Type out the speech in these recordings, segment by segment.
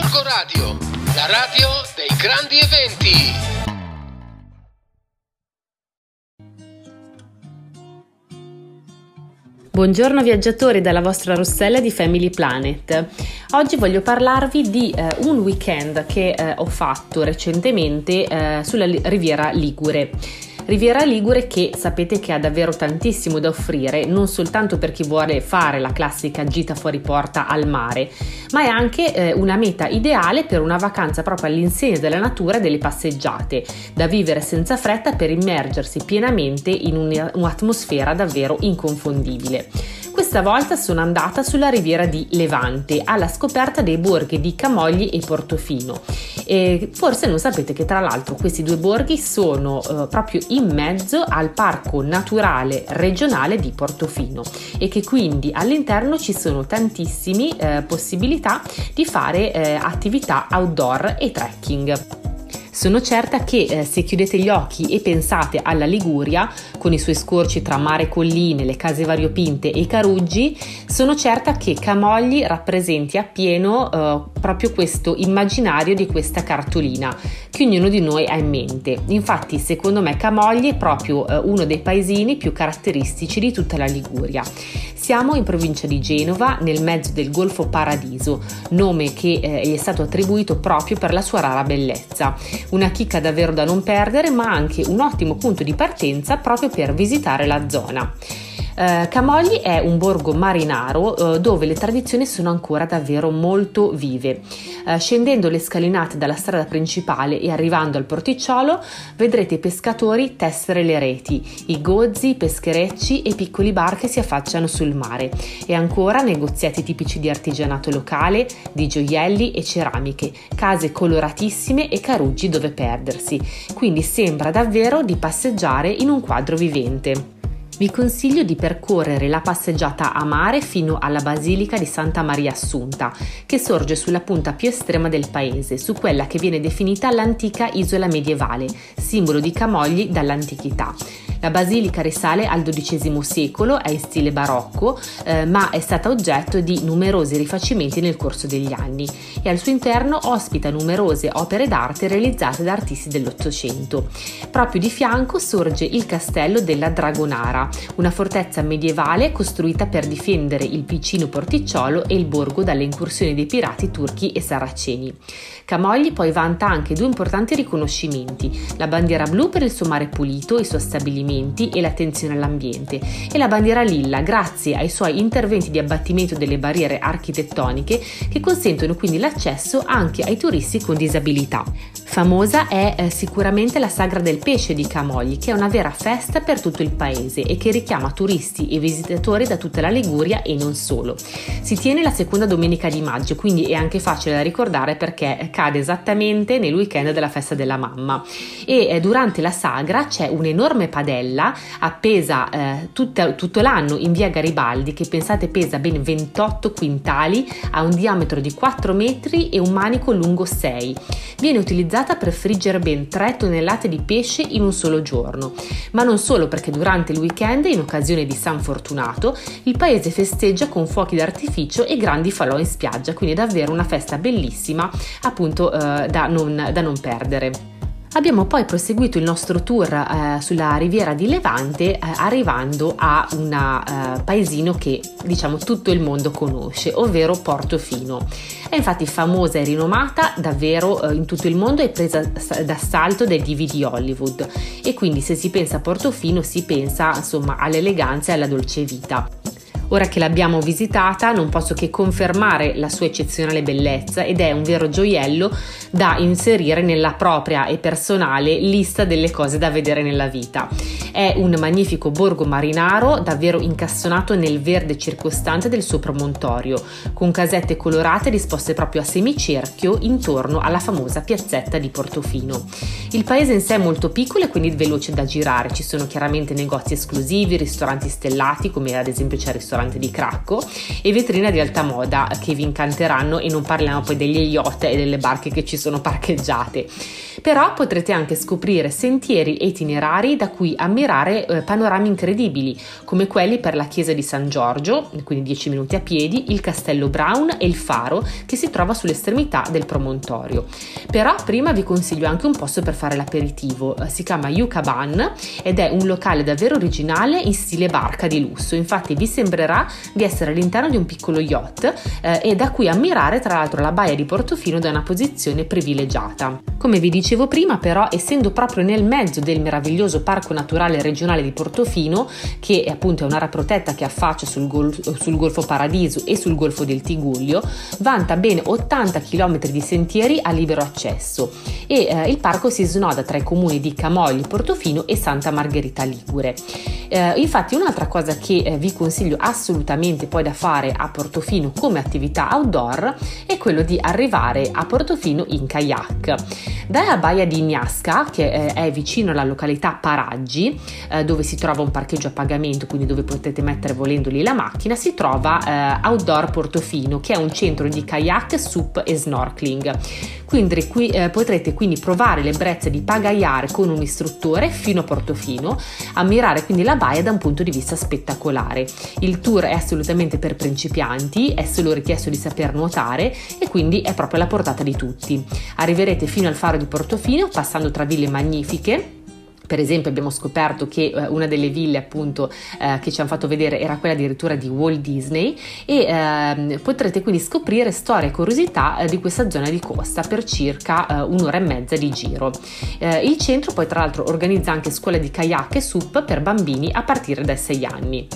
Gorgo Radio, la radio dei grandi eventi. Buongiorno viaggiatori dalla vostra Rossella di Family Planet. Oggi voglio parlarvi di eh, un weekend che eh, ho fatto recentemente eh, sulla Riviera Ligure. Riviera Ligure che sapete che ha davvero tantissimo da offrire, non soltanto per chi vuole fare la classica gita fuori porta al mare, ma è anche eh, una meta ideale per una vacanza proprio all'insegna della natura e delle passeggiate, da vivere senza fretta per immergersi pienamente in un'atmosfera davvero inconfondibile. Questa volta sono andata sulla riviera di Levante alla scoperta dei borghi di Camogli e Portofino. E forse non sapete che tra l'altro questi due borghi sono eh, proprio in mezzo al parco naturale regionale di Portofino e che quindi all'interno ci sono tantissime eh, possibilità di fare eh, attività outdoor e trekking. Sono certa che eh, se chiudete gli occhi e pensate alla Liguria, con i suoi scorci tra mare e colline, le case variopinte e i caruggi, sono certa che Camogli rappresenti appieno eh, proprio questo immaginario di questa cartolina che ognuno di noi ha in mente. Infatti, secondo me, Camogli è proprio eh, uno dei paesini più caratteristici di tutta la Liguria. Siamo in provincia di Genova, nel mezzo del Golfo Paradiso, nome che eh, gli è stato attribuito proprio per la sua rara bellezza. Una chicca davvero da non perdere, ma anche un ottimo punto di partenza proprio per visitare la zona. Eh, Camogli è un borgo marinaro eh, dove le tradizioni sono ancora davvero molto vive. Eh, scendendo le scalinate dalla strada principale e arrivando al porticciolo vedrete i pescatori tessere le reti, i gozzi, i pescherecci e piccoli bar che si affacciano sul mare e ancora negozietti tipici di artigianato locale, di gioielli e ceramiche, case coloratissime e caruggi dove perdersi. Quindi sembra davvero di passeggiare in un quadro vivente. Vi consiglio di percorrere la passeggiata a mare fino alla Basilica di Santa Maria Assunta, che sorge sulla punta più estrema del paese, su quella che viene definita l'antica isola medievale, simbolo di Camogli dall'antichità. La basilica risale al XII secolo, è in stile barocco, eh, ma è stata oggetto di numerosi rifacimenti nel corso degli anni e al suo interno ospita numerose opere d'arte realizzate da artisti dell'Ottocento. Proprio di fianco sorge il castello della Dragonara, una fortezza medievale costruita per difendere il vicino porticciolo e il borgo dalle incursioni dei pirati turchi e saraceni. Camogli poi vanta anche due importanti riconoscimenti, la bandiera blu per il suo mare pulito, i suoi stabilimenti investimenti e l'attenzione all'ambiente e la bandiera lilla grazie ai suoi interventi di abbattimento delle barriere architettoniche che consentono quindi l'accesso anche ai turisti con disabilità. Famosa è eh, sicuramente la Sagra del Pesce di Camogli, che è una vera festa per tutto il paese e che richiama turisti e visitatori da tutta la Liguria e non solo. Si tiene la seconda domenica di maggio, quindi è anche facile da ricordare perché cade esattamente nel weekend della festa della mamma. E eh, durante la sagra c'è un'enorme padella appesa eh, tutta, tutto l'anno in via Garibaldi, che pensate pesa ben 28 quintali, ha un diametro di 4 metri e un manico lungo 6. Viene utilizzata utilizzata per friggere ben 3 tonnellate di pesce in un solo giorno. Ma non solo perché durante il weekend, in occasione di San Fortunato, il paese festeggia con fuochi d'artificio e grandi falò in spiaggia, quindi è davvero una festa bellissima appunto eh, da, non, da non perdere. Abbiamo poi proseguito il nostro tour eh, sulla riviera di Levante eh, arrivando a un eh, paesino che diciamo tutto il mondo conosce, ovvero Portofino. È infatti famosa e rinomata davvero eh, in tutto il mondo e presa d'assalto dai divi di Hollywood e quindi se si pensa a Portofino si pensa insomma all'eleganza e alla dolce vita. Ora che l'abbiamo visitata non posso che confermare la sua eccezionale bellezza ed è un vero gioiello da inserire nella propria e personale lista delle cose da vedere nella vita. È un magnifico borgo marinaro davvero incassonato nel verde circostante del suo promontorio, con casette colorate disposte proprio a semicerchio intorno alla famosa piazzetta di Portofino. Il paese in sé è molto piccolo e quindi veloce da girare, ci sono chiaramente negozi esclusivi, ristoranti stellati come ad esempio c'è il ristorante di Cracco e vetrine di alta moda che vi incanteranno e non parliamo poi degli yacht e delle barche che ci sono parcheggiate. Però potrete anche scoprire sentieri e itinerari da cui ammirare eh, panorami incredibili, come quelli per la chiesa di San Giorgio, quindi 10 minuti a piedi, il castello Brown e il faro che si trova sull'estremità del promontorio. Però prima vi consiglio anche un posto per fare l'aperitivo, eh, si chiama Yucca Ban ed è un locale davvero originale in stile barca di lusso, infatti vi sembrerà di essere all'interno di un piccolo yacht eh, e da cui ammirare tra l'altro la baia di Portofino da una posizione privilegiata. Come vi dicevo prima però, essendo proprio nel mezzo del meraviglioso parco naturale regionale di Portofino, che è appunto un'area protetta che affaccia sul, golfo, sul Golfo Paradiso e sul Golfo del Tigullio, vanta ben 80 km di sentieri a libero accesso e eh, il parco si snoda tra i comuni di Camogli, Portofino e Santa Margherita Ligure. Eh, infatti un'altra cosa che eh, vi consiglio assolutamente poi da fare a Portofino come attività outdoor è quello di arrivare a Portofino in kayak. Dalla baia di Ignasca, che eh, è vicino alla località Paraggi, eh, dove si trova un parcheggio a pagamento, quindi dove potete mettere volendo lì la macchina, si trova eh, Outdoor Portofino, che è un centro di kayak, sup e snorkeling. Quindi qui, eh, potrete quindi provare l'ebbrezza di pagaiare con un istruttore fino a Portofino, ammirare quindi la baia da un punto di vista spettacolare. Il tour è assolutamente per principianti, è solo richiesto di saper nuotare e quindi è proprio alla portata di tutti. Arriverete fino al faro di Portofino passando tra ville magnifiche per esempio abbiamo scoperto che eh, una delle ville appunto eh, che ci hanno fatto vedere era quella addirittura di Walt Disney e eh, potrete quindi scoprire storie e curiosità eh, di questa zona di costa per circa eh, un'ora e mezza di giro. Eh, il centro poi tra l'altro organizza anche scuole di kayak e sup per bambini a partire dai 6 anni.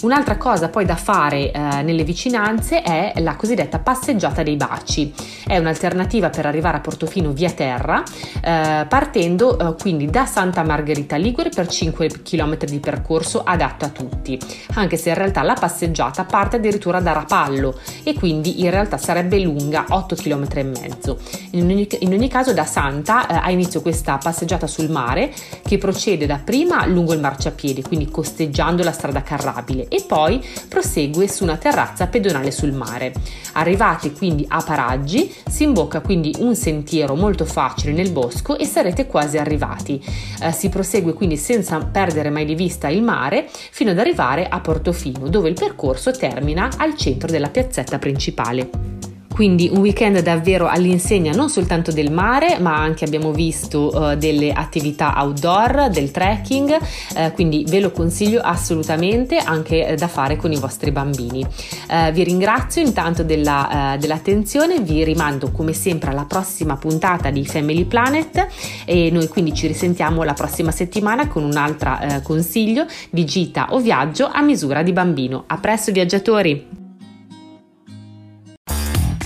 Un'altra cosa poi da fare eh, nelle vicinanze è la cosiddetta passeggiata dei baci. È un'alternativa per arrivare a Portofino via terra, eh, partendo eh, quindi da Santa Margherita Ligure per 5 km di percorso adatto a tutti, anche se in realtà la passeggiata parte addirittura da Rapallo e quindi in realtà sarebbe lunga 8 km e mezzo. In ogni, in ogni caso da Santa eh, ha inizio questa passeggiata sul mare che procede da prima lungo il marciapiede, quindi costeggiando la strada carrabile e poi prosegue su una terrazza pedonale sul mare. Arrivati quindi a Paraggi, si imbocca quindi un sentiero molto facile nel bosco e sarete quasi arrivati. Eh, si prosegue quindi senza perdere mai di vista il mare fino ad arrivare a Portofino, dove il percorso termina al centro della piazzetta principale. Quindi un weekend davvero all'insegna non soltanto del mare, ma anche abbiamo visto uh, delle attività outdoor, del trekking, uh, quindi ve lo consiglio assolutamente anche uh, da fare con i vostri bambini. Eh, vi ringrazio intanto della, dell'attenzione, vi rimando come sempre alla prossima puntata di Family Planet e noi quindi ci risentiamo la prossima settimana con un altro consiglio di gita o viaggio a misura di bambino. A presto viaggiatori!